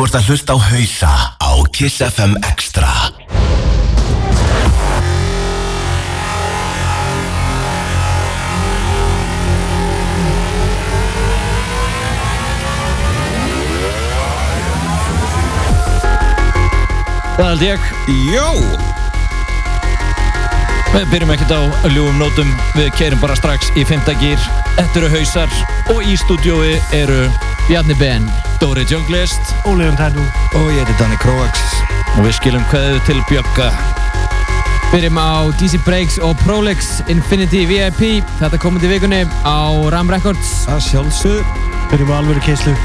Þú ert að hlusta á hausa á Kiss FM Extra. Það held ég. Jó! Við byrjum ekkert á ljúum nótum. Við keirum bara strax í fymta gýr Þetta eru hausar Og í stúdiói eru Bjarni Ben Dóri Junglist Ólegun Tædú Og ég heiti Danni Kroax Og við skilum hverju til Bjögga Byrjum á DC Breaks og Prolex Infinity VIP Þetta komandi vikunni á Ram Records. Það sjálfsög Byrjum á alvöru keislu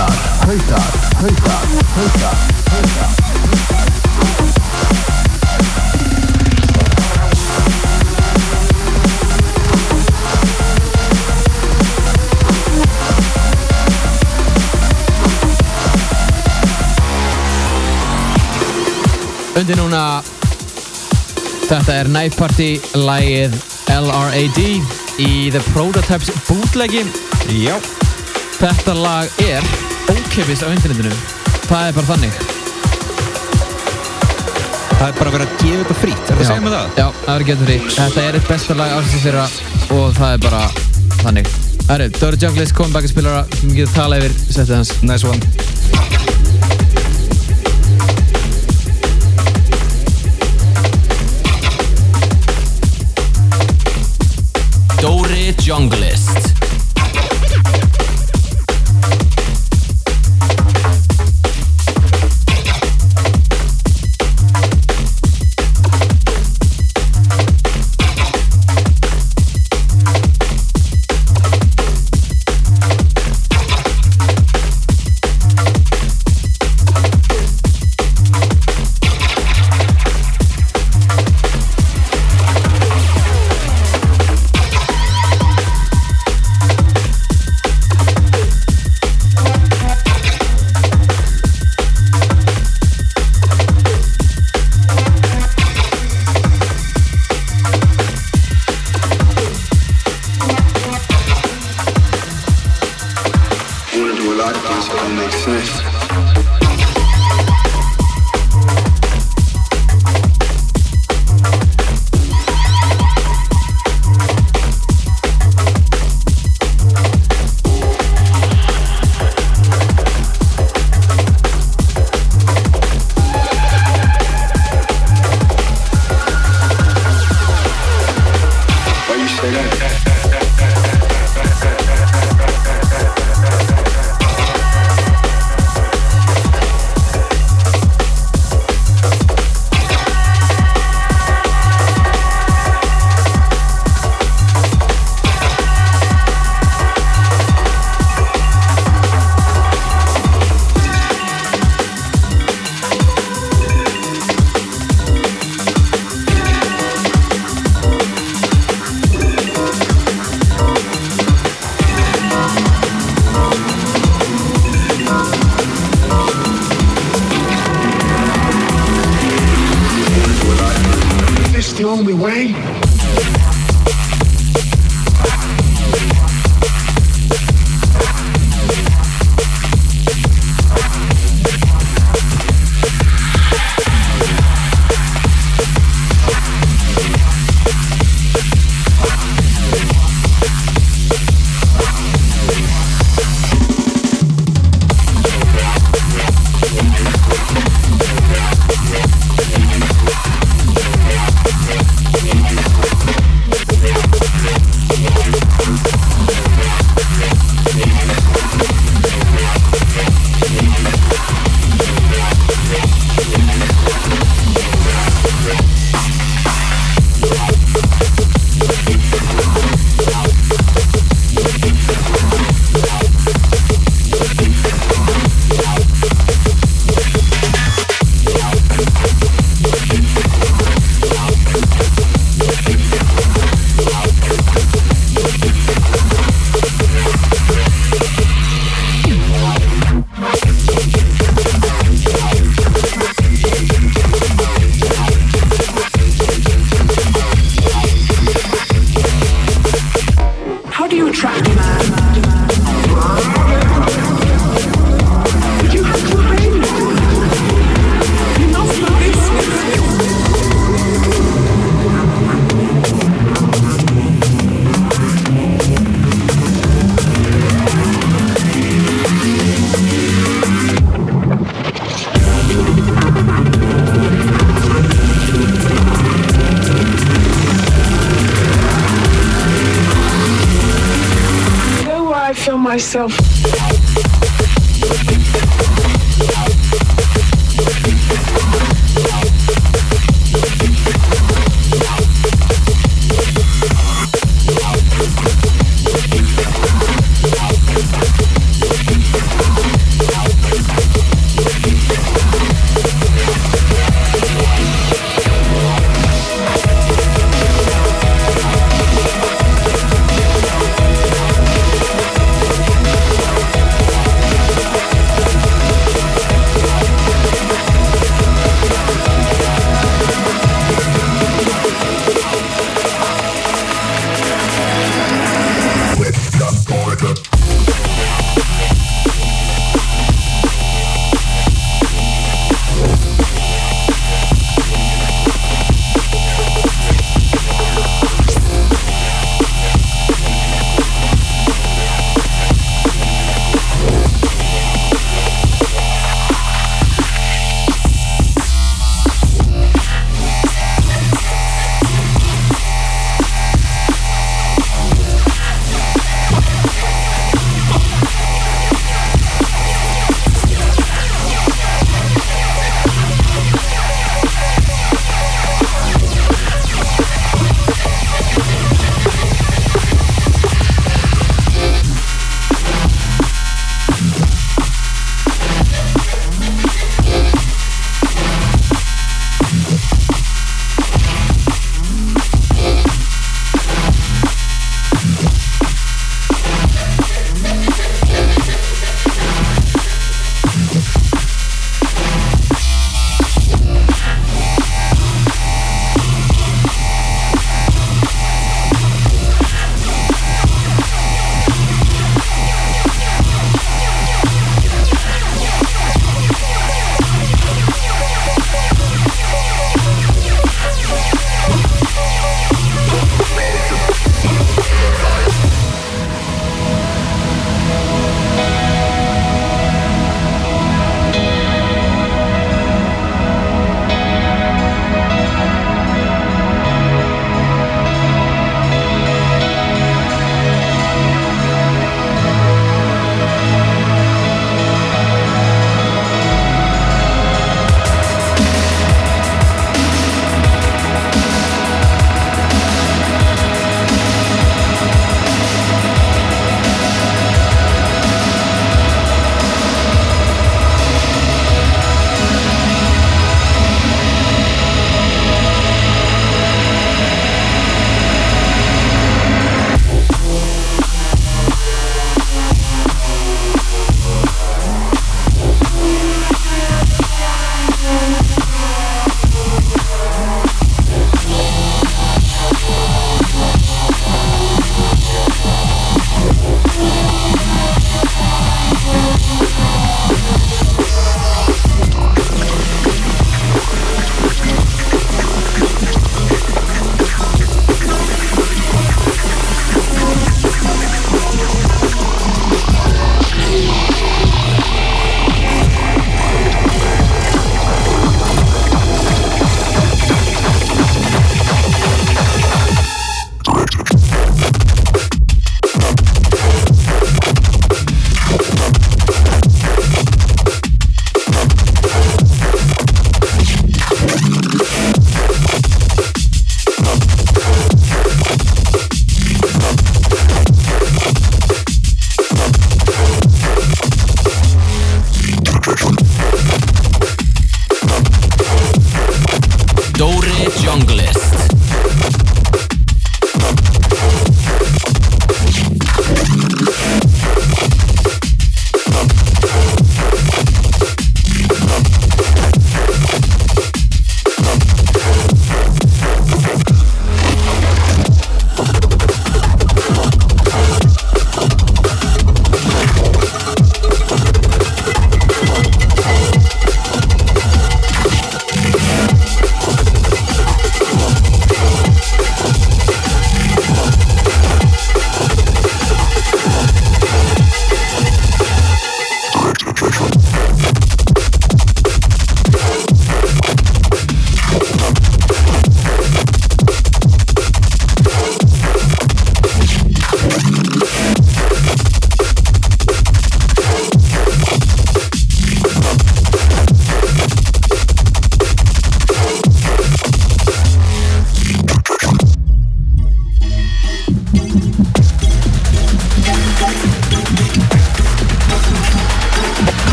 hausar, hausar, hausar, hausar, hausar Undir núna Þetta er Night Party lægið LRAD í The Prototypes bútlegi Já. Þetta lag er ókipis á internetinu. Það er bara þannig. Það er bara verið að gefa þetta frýtt. Er það að segja með það? Já, það er getur því Þetta er eitt besta lag ásins fyrra og það er bara þannig. Það er Dóri Junglist, baka spilara sem getur talað yfir settið hans. Nice one. Dóri Junglist myself?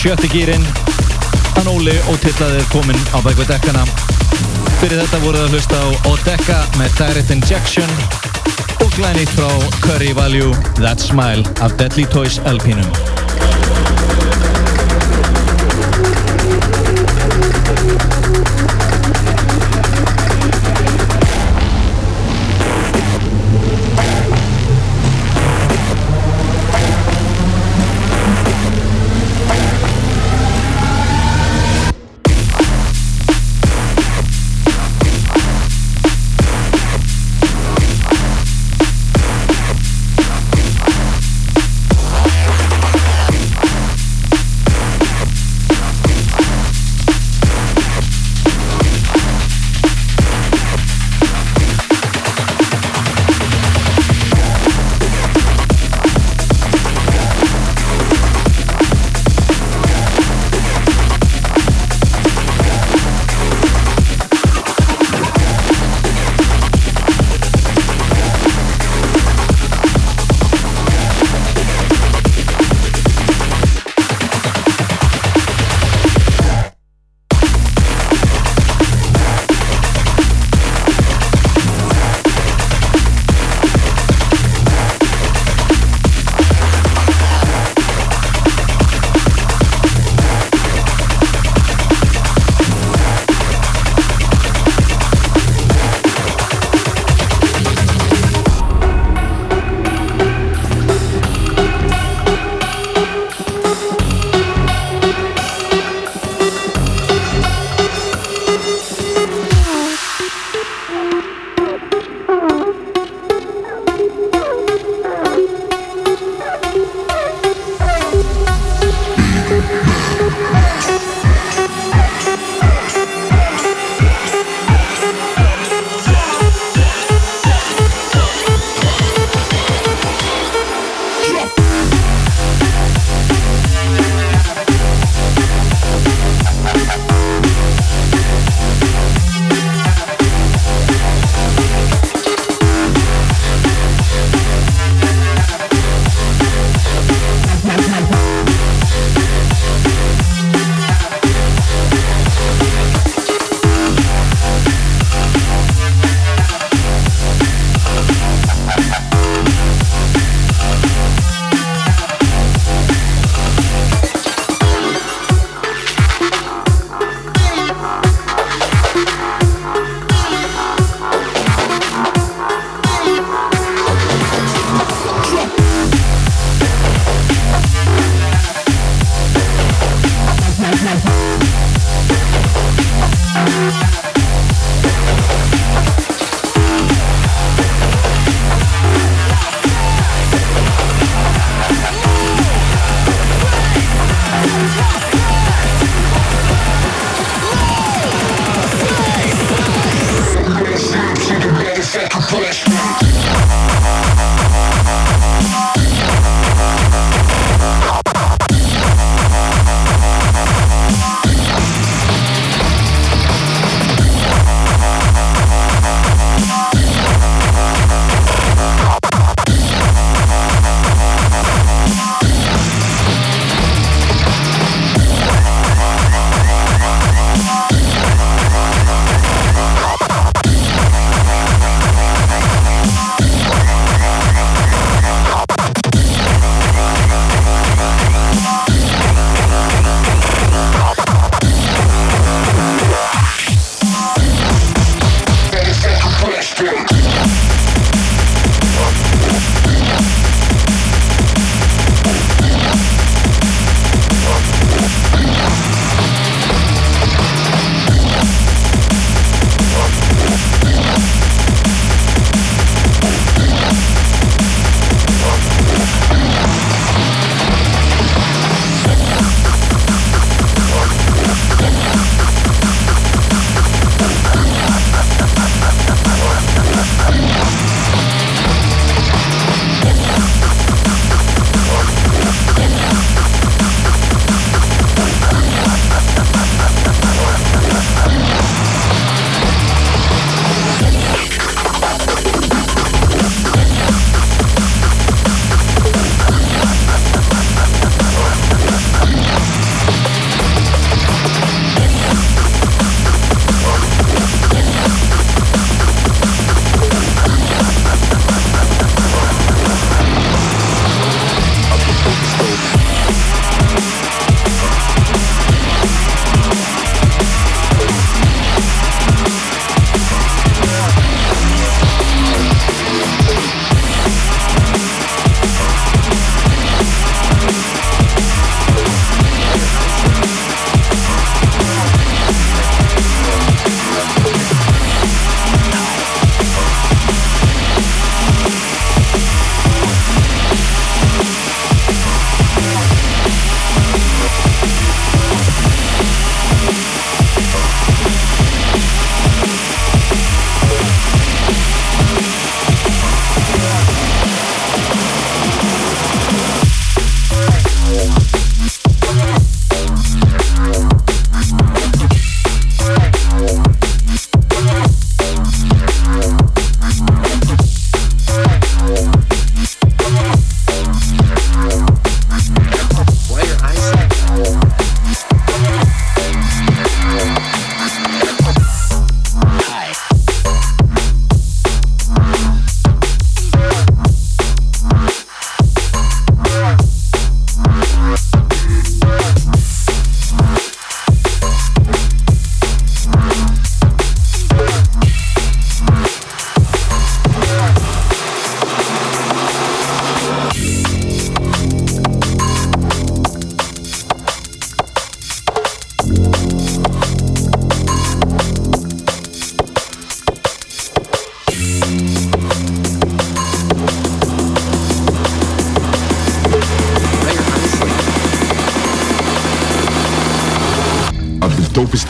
Sjötti gýrin Hann Óli og tillaðið kominn á bækvið dekkana. Fyrir þetta voruð að hlusta á Odeka með Direct Injection og glænýtt frá Curry Value That Smile af Deadly Toys LP-num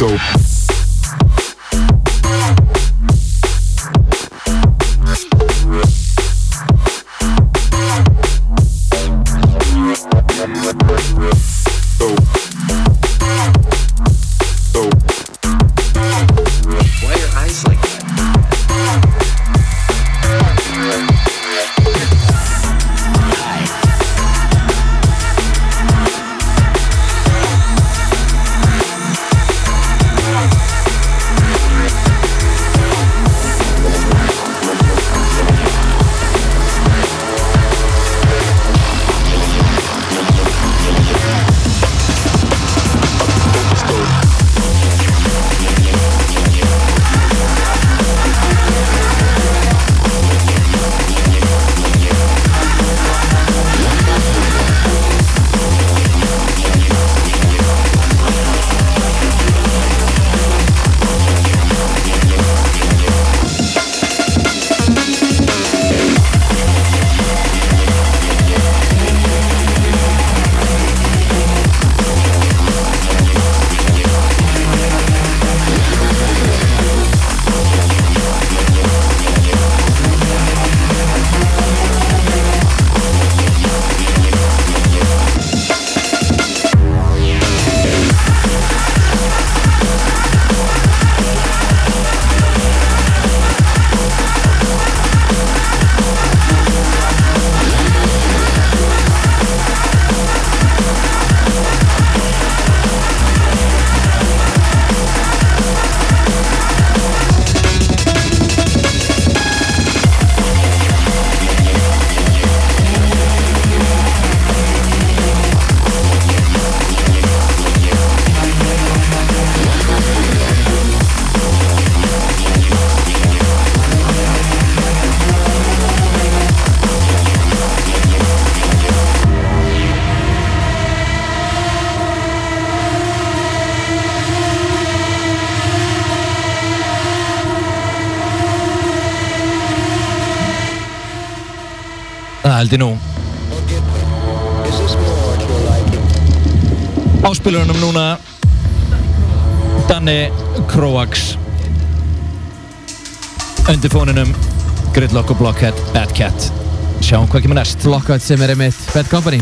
Dope. Held ég nú Áspilurunum núna Danni Kroax Undir fóninum Gridlock og Blockhead Bad Cat. Sjáum hvað kemur næst. Blockhead sem er einmitt Bad Company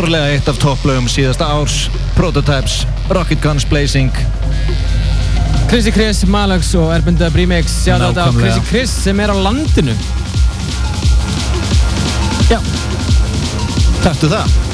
Klárlega eitt af topplögum síðasta árs. Prototypes, Rocket Guns Blazing. Chrissy Chris, Malax og Urban Dub Remix Sjátt á. Chrissy Chris sem er á landinu. Já. Takktu það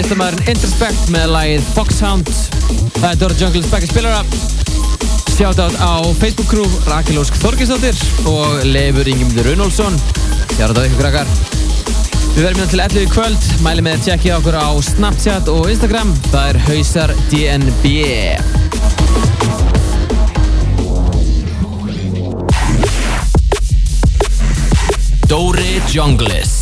listamæðurinn Introspect með lagið Foxhound. Það er Dora Jungles Becca spilara. Shoutout á Facebook crew Rakel Ósk Þorgesdóttir og Leifur Ingemyndur Runolfsson. Shoutout á ykkur krakkar. Við verðum hérna til 11 í kvöld. Mæli með að tjekkja okkur á Snapchat og Instagram. Það er Hausar DNB. Dóri Junglist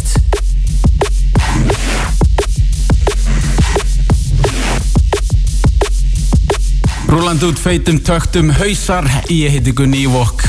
Rúland út feitum töktum hausar, ég heiti Gunni Ívokk.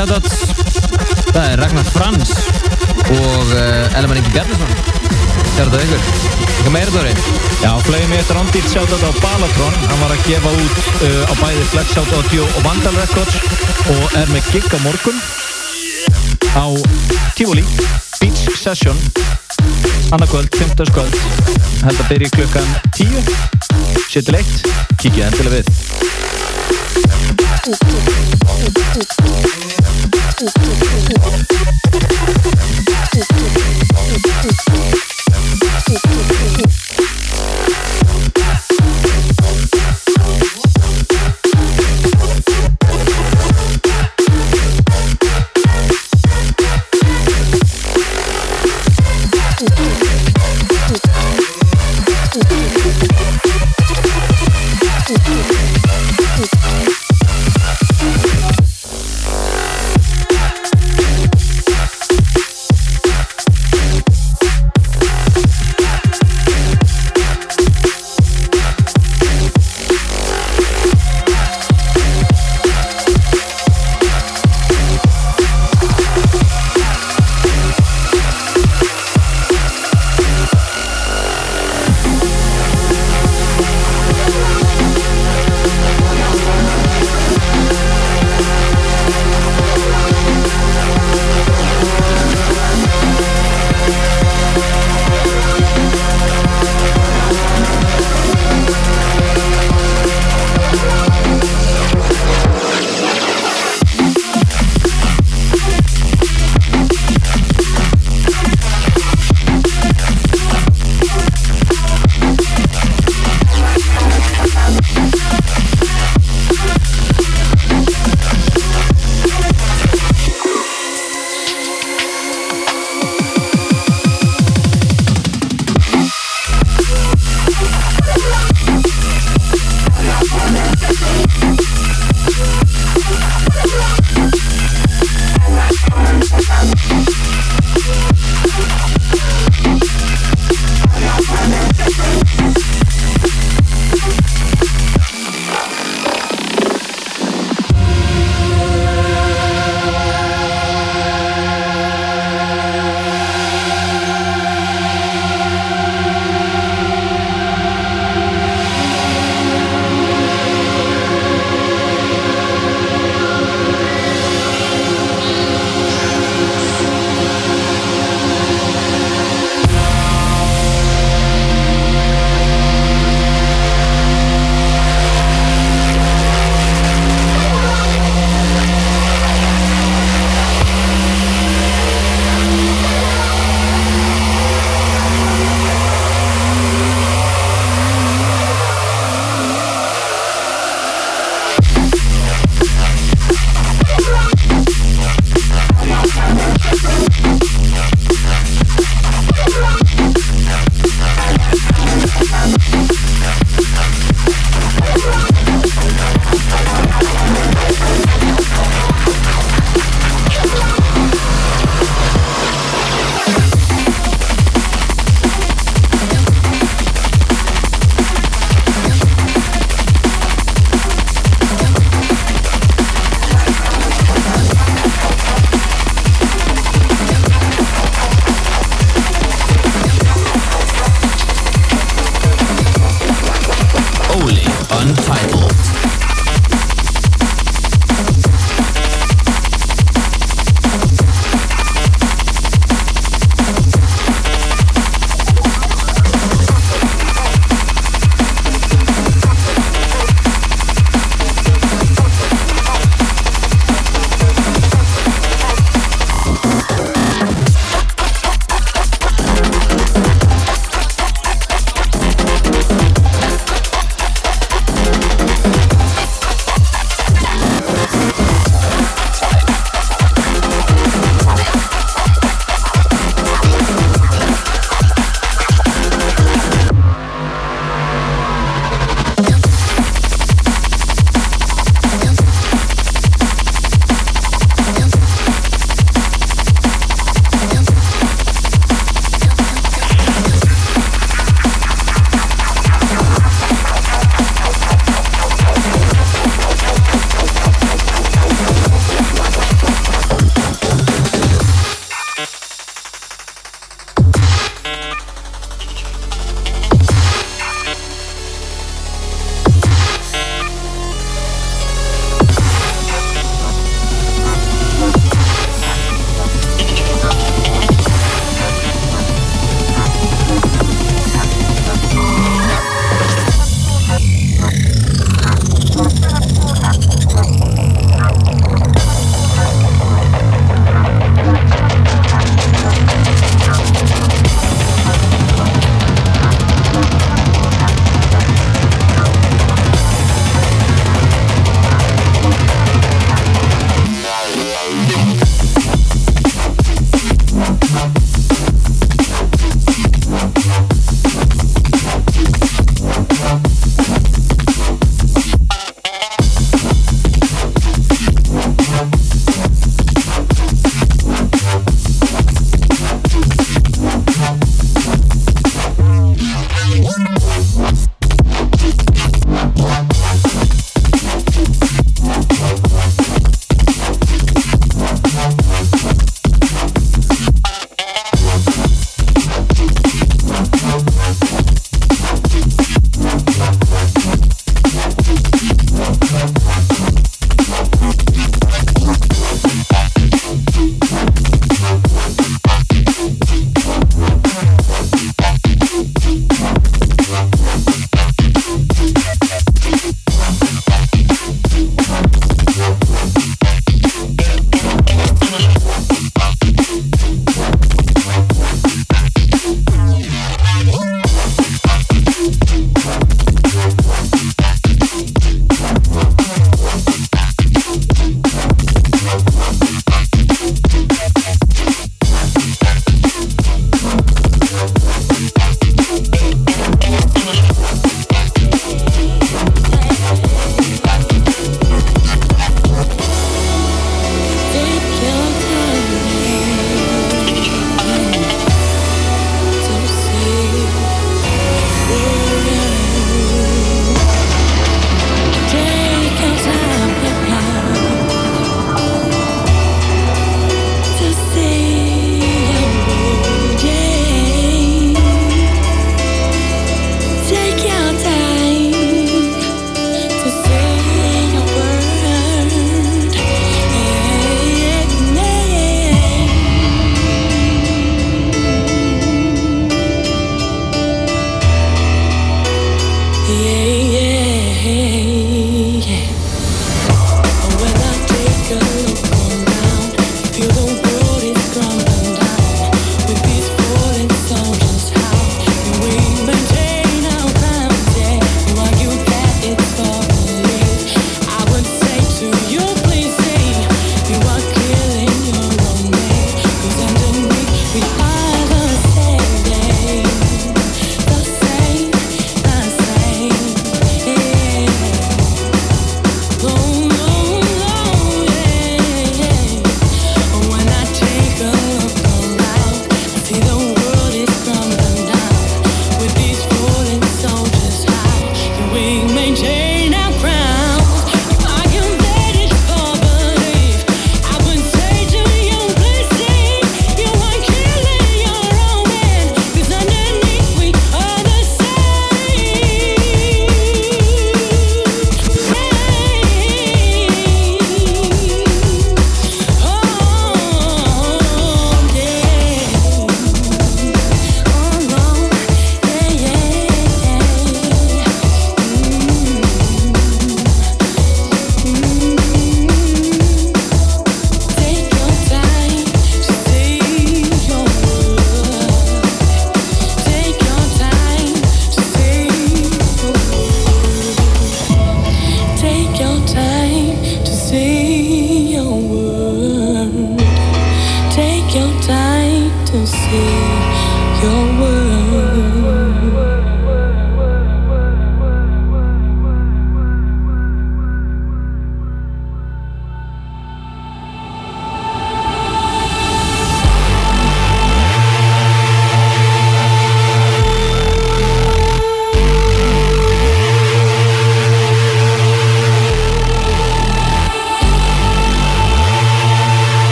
Það eru fleiri shoutouts. Það er Ragnar Frans og uh, Elmar Ingi Bjarnason. Shoutout á ykkur. Eitthvað meira Dóri? Já, flögum ég eftir Andít shoutout á Balatron Hann var að gefa út uh, á bæði Flex Out Audio og Vandal Records og er með gig á morgun á Tivoli Beach Session annarkvöld, 15. kvöld held að byrja klukkan 10 71, kikið endilega við Uh, uh, uh, uh.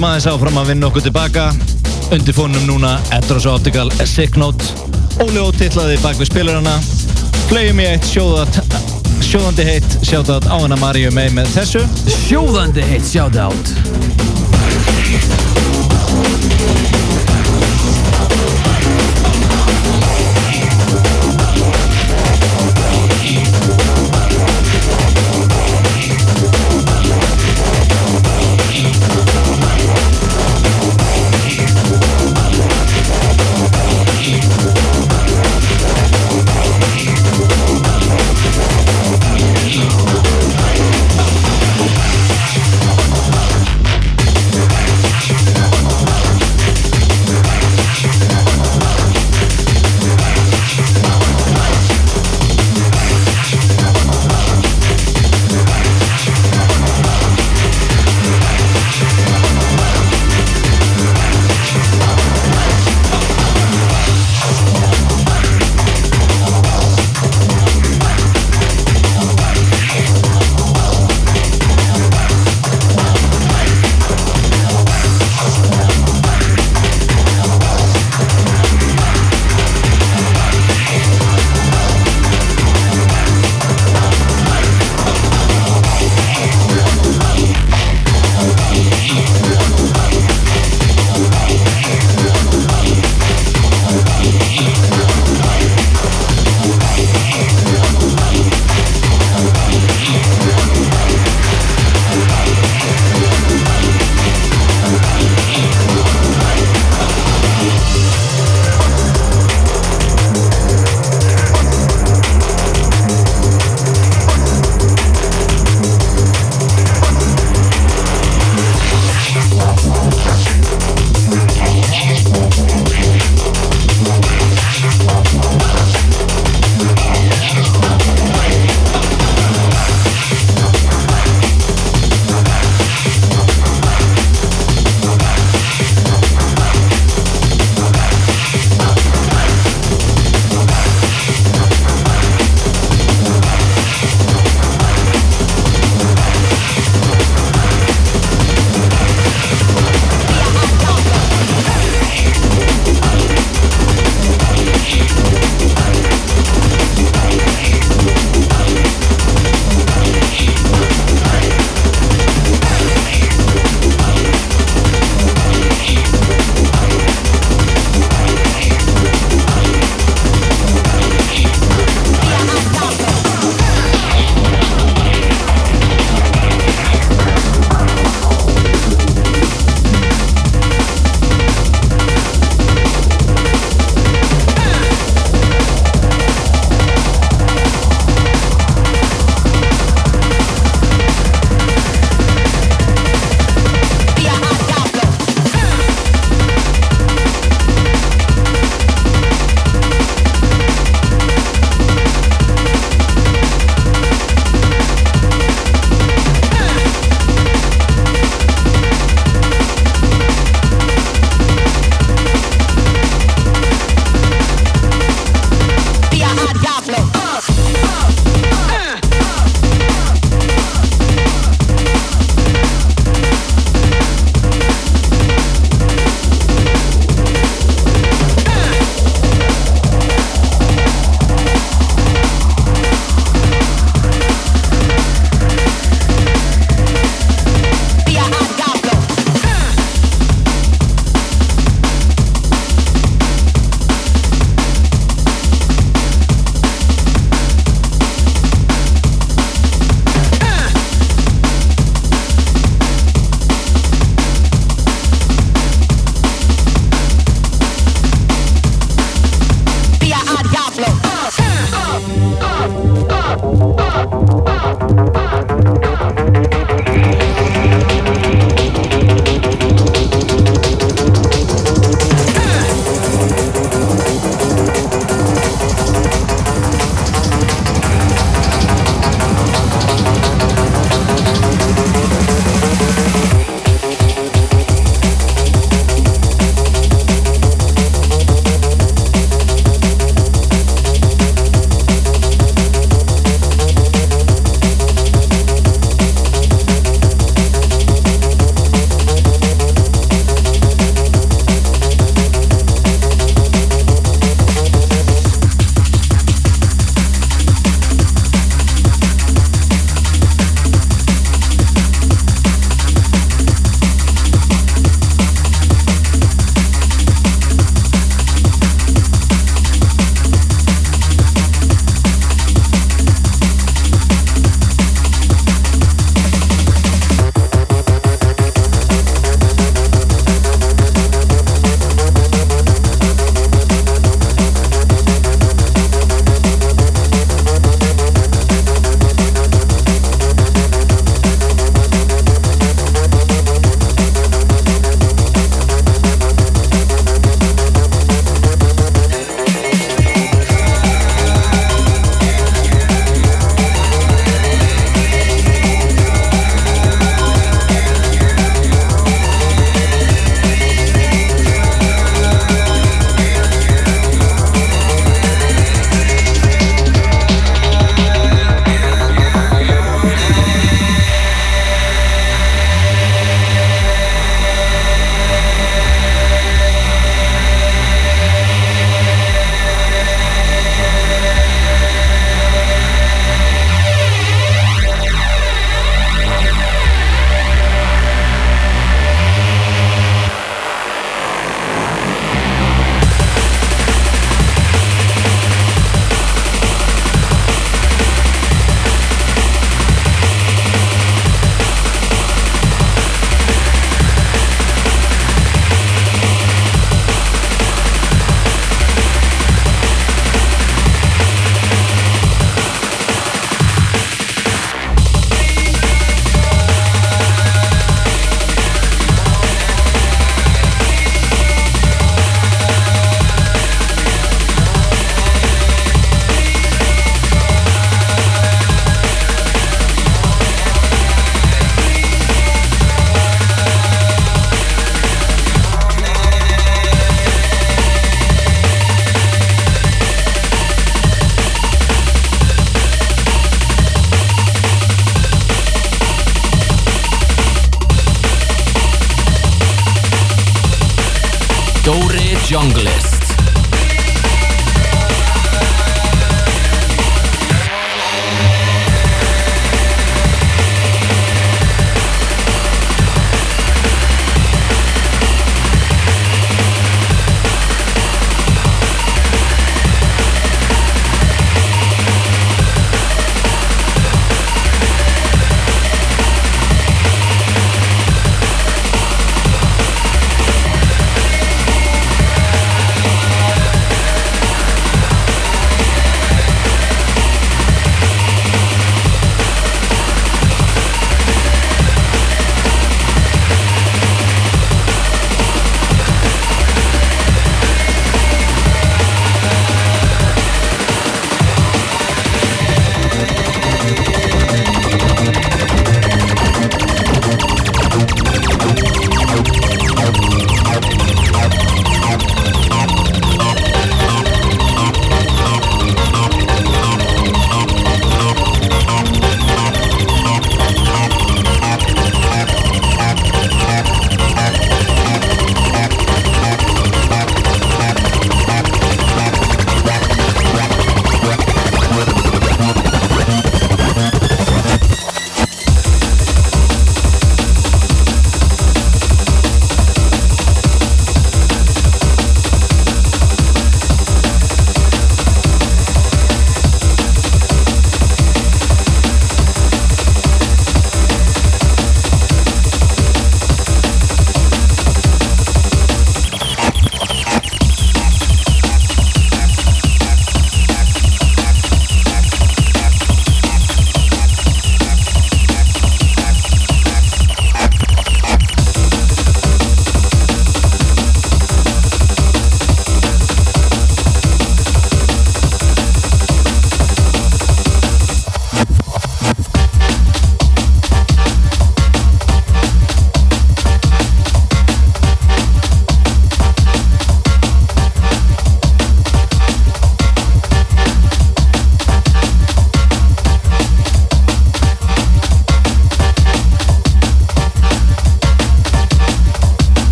Höldum aðeins áfram að vinna okkur tilbaka. Undir fónum núna Edros Optical Sick Note Óli ótillaði bak við spilarana Flegum í eitt sjóðat Sjóðandi heitt Sjátat á hana Maríu mei með þessu. Sjóðandi heitt shoutout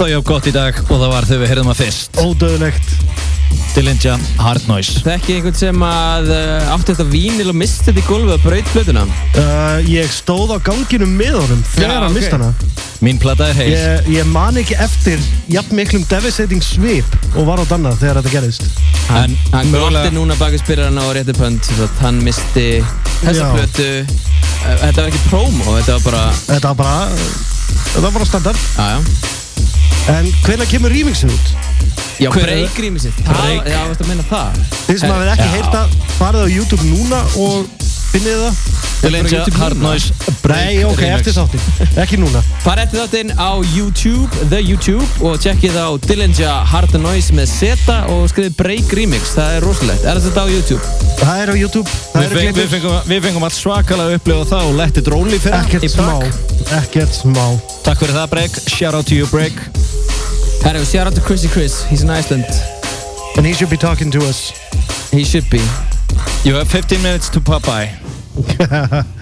En þá jáf gott í dag og það var þegar við heyrðum að fyrst. Ódöðlegt Dillinja Hard Noise. Þekki einhvern sem að uh, átti þetta vínil og misti þetta í gólfið og braut plötuna uh, Ég stóð á ganginum með honum þegar hann ok. mist hana. Mín plata er heil. Ég, ég man ekki eftir jafn miklum devastating svip og var á danna þegar þetta gerðist. En Hann grótti núna baki spyrarna og rétti að hann misti þessa Já. plötu. Uh, Þetta var ekki promo, þetta var bara Þetta var bara Þetta var bara standard. Já, já En hvenær kemur remixið út? Já, rýmisir Break. Já, varstu að meina það. Þið sem hafið ekki heyrt að farið á YouTube núna og finnið það. YouTube Hard núna? Noise Break Nei, ok, remix. eftir þáttin Ekki núna. Farið eftir þáttinn á YouTube, The YouTube og tjekkið á Dillinja Hard Noise með Zeta og skriðið Break Remix. Það er rosalegt, er þetta á YouTube? Það er á YouTube. Það Við, feng, við, fengum, við fengum allt svakalega að upplifa það og lettið dróli fyrir Ekkert í smá. Ekkert smá. Takk fyrir það Break, shout out to you Break Herru, shout out to Chrissy Chris, he's in Iceland. And he should be talking to us. He should be. You have 15 minutes to pop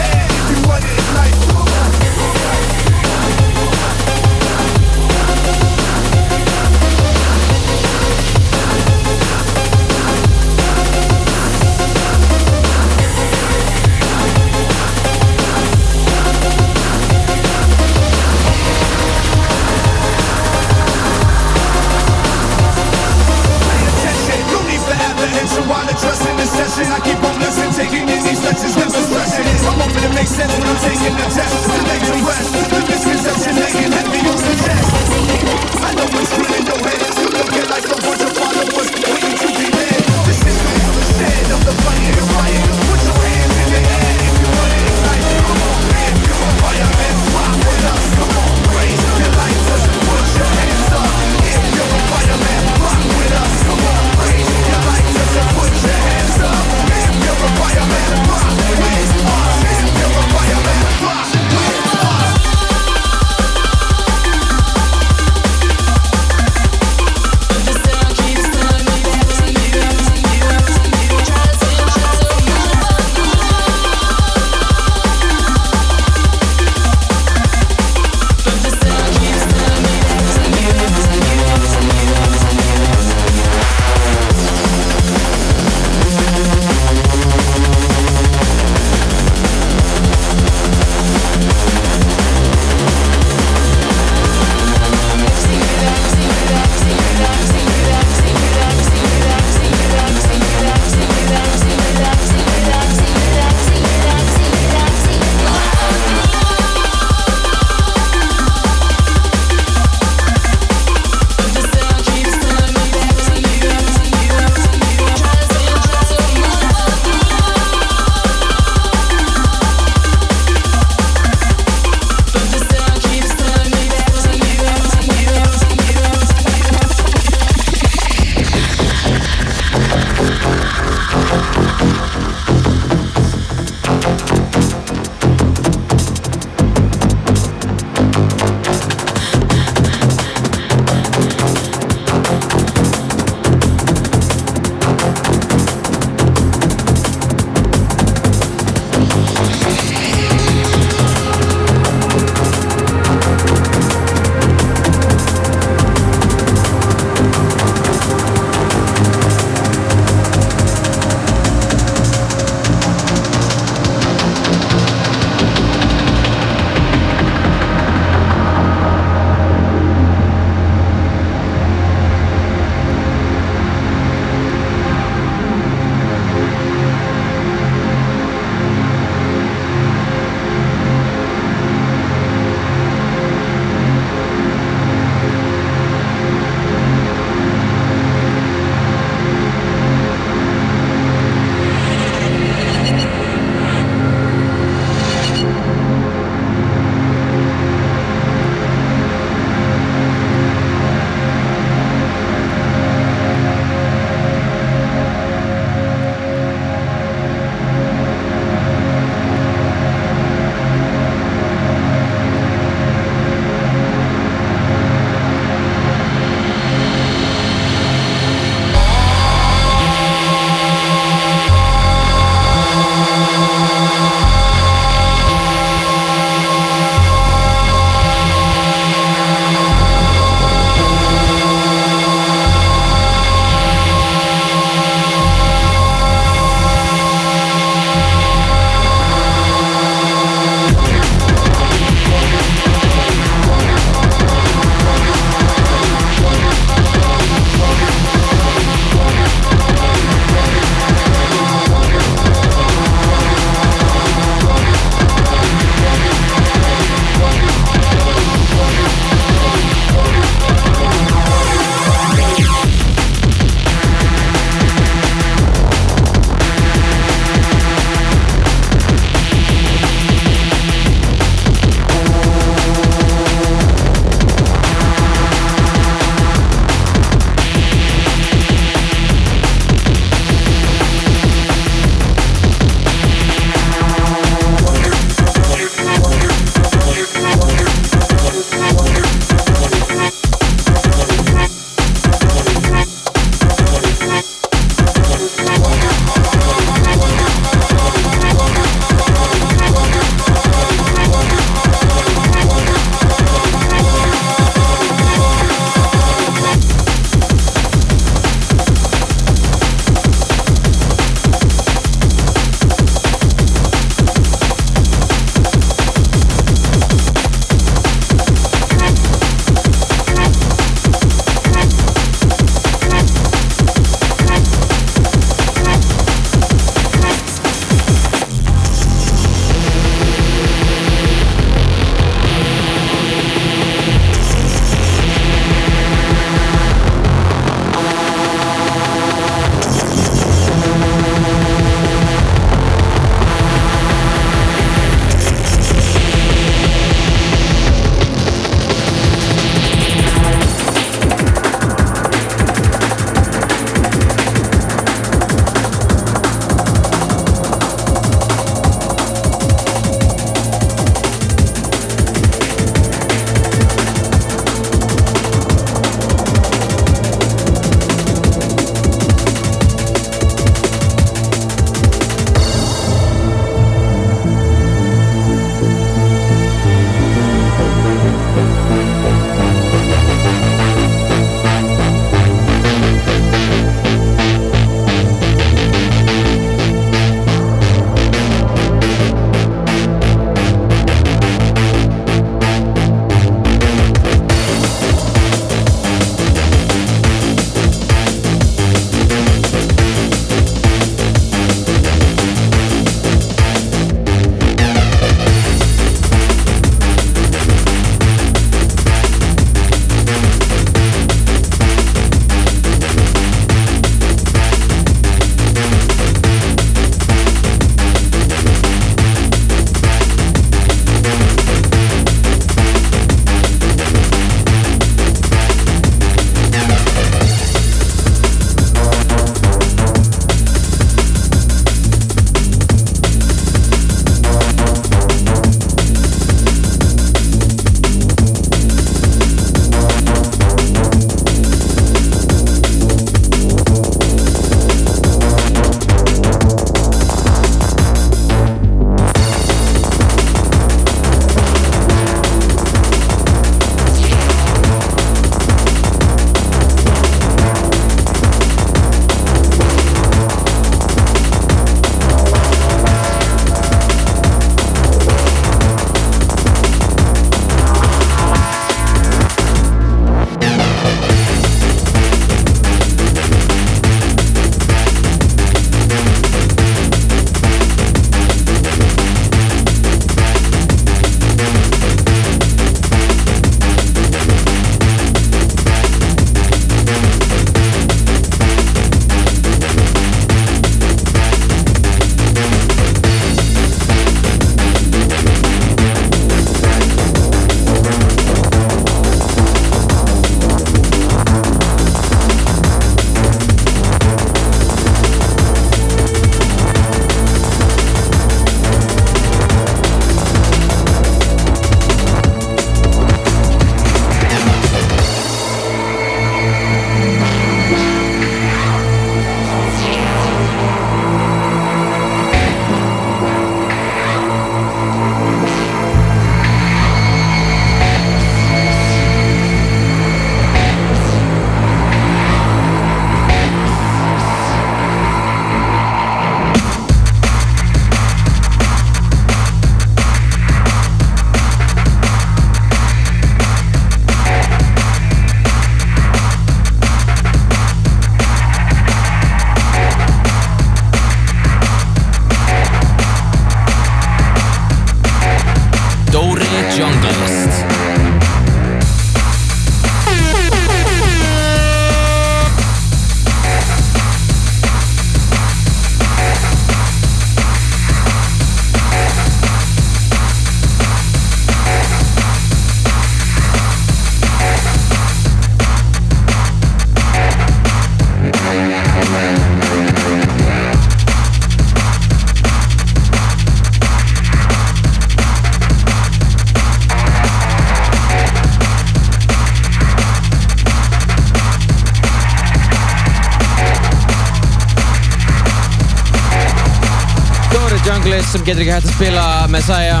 sem getur ekki hægt að spila Messiah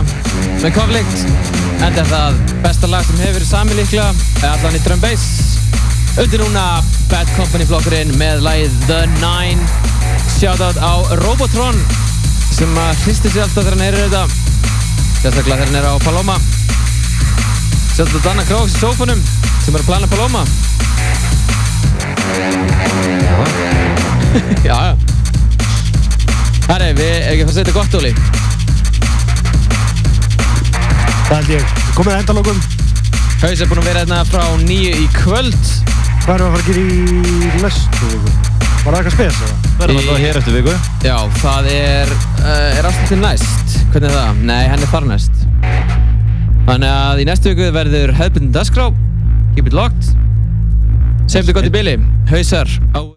með Conflict en er það besta lag sem hefur verið sami líklega. Eða allan í drum bass. Undir núna Bad Company flokkurinn með lagið The Nine. Shoutout á Robotron sem að hristi sér alltaf þegar hann heyrir þetta. Sérstaklega þegar hann er á Paloma. Á Danna Króks í sófunum sem er að plana Paloma. Já, já. Herri, við erum ekki að fara að setja gott óli Það held ég. Komið að endalókum. Haus er búinn að vera hérna frá nýju í kvöld Hvað erum við að fara að gera í næstu viku? Var það eitthvað spes eða? Verðum alltaf hér eftir viku. Já, það er, uh, er aftur til næst Hvernig er það? Nei, hann er þar næst Þannig að í næstu viku verður hefðbundin dagskrá Keep it locked Segjum þið gott í bili Hausar á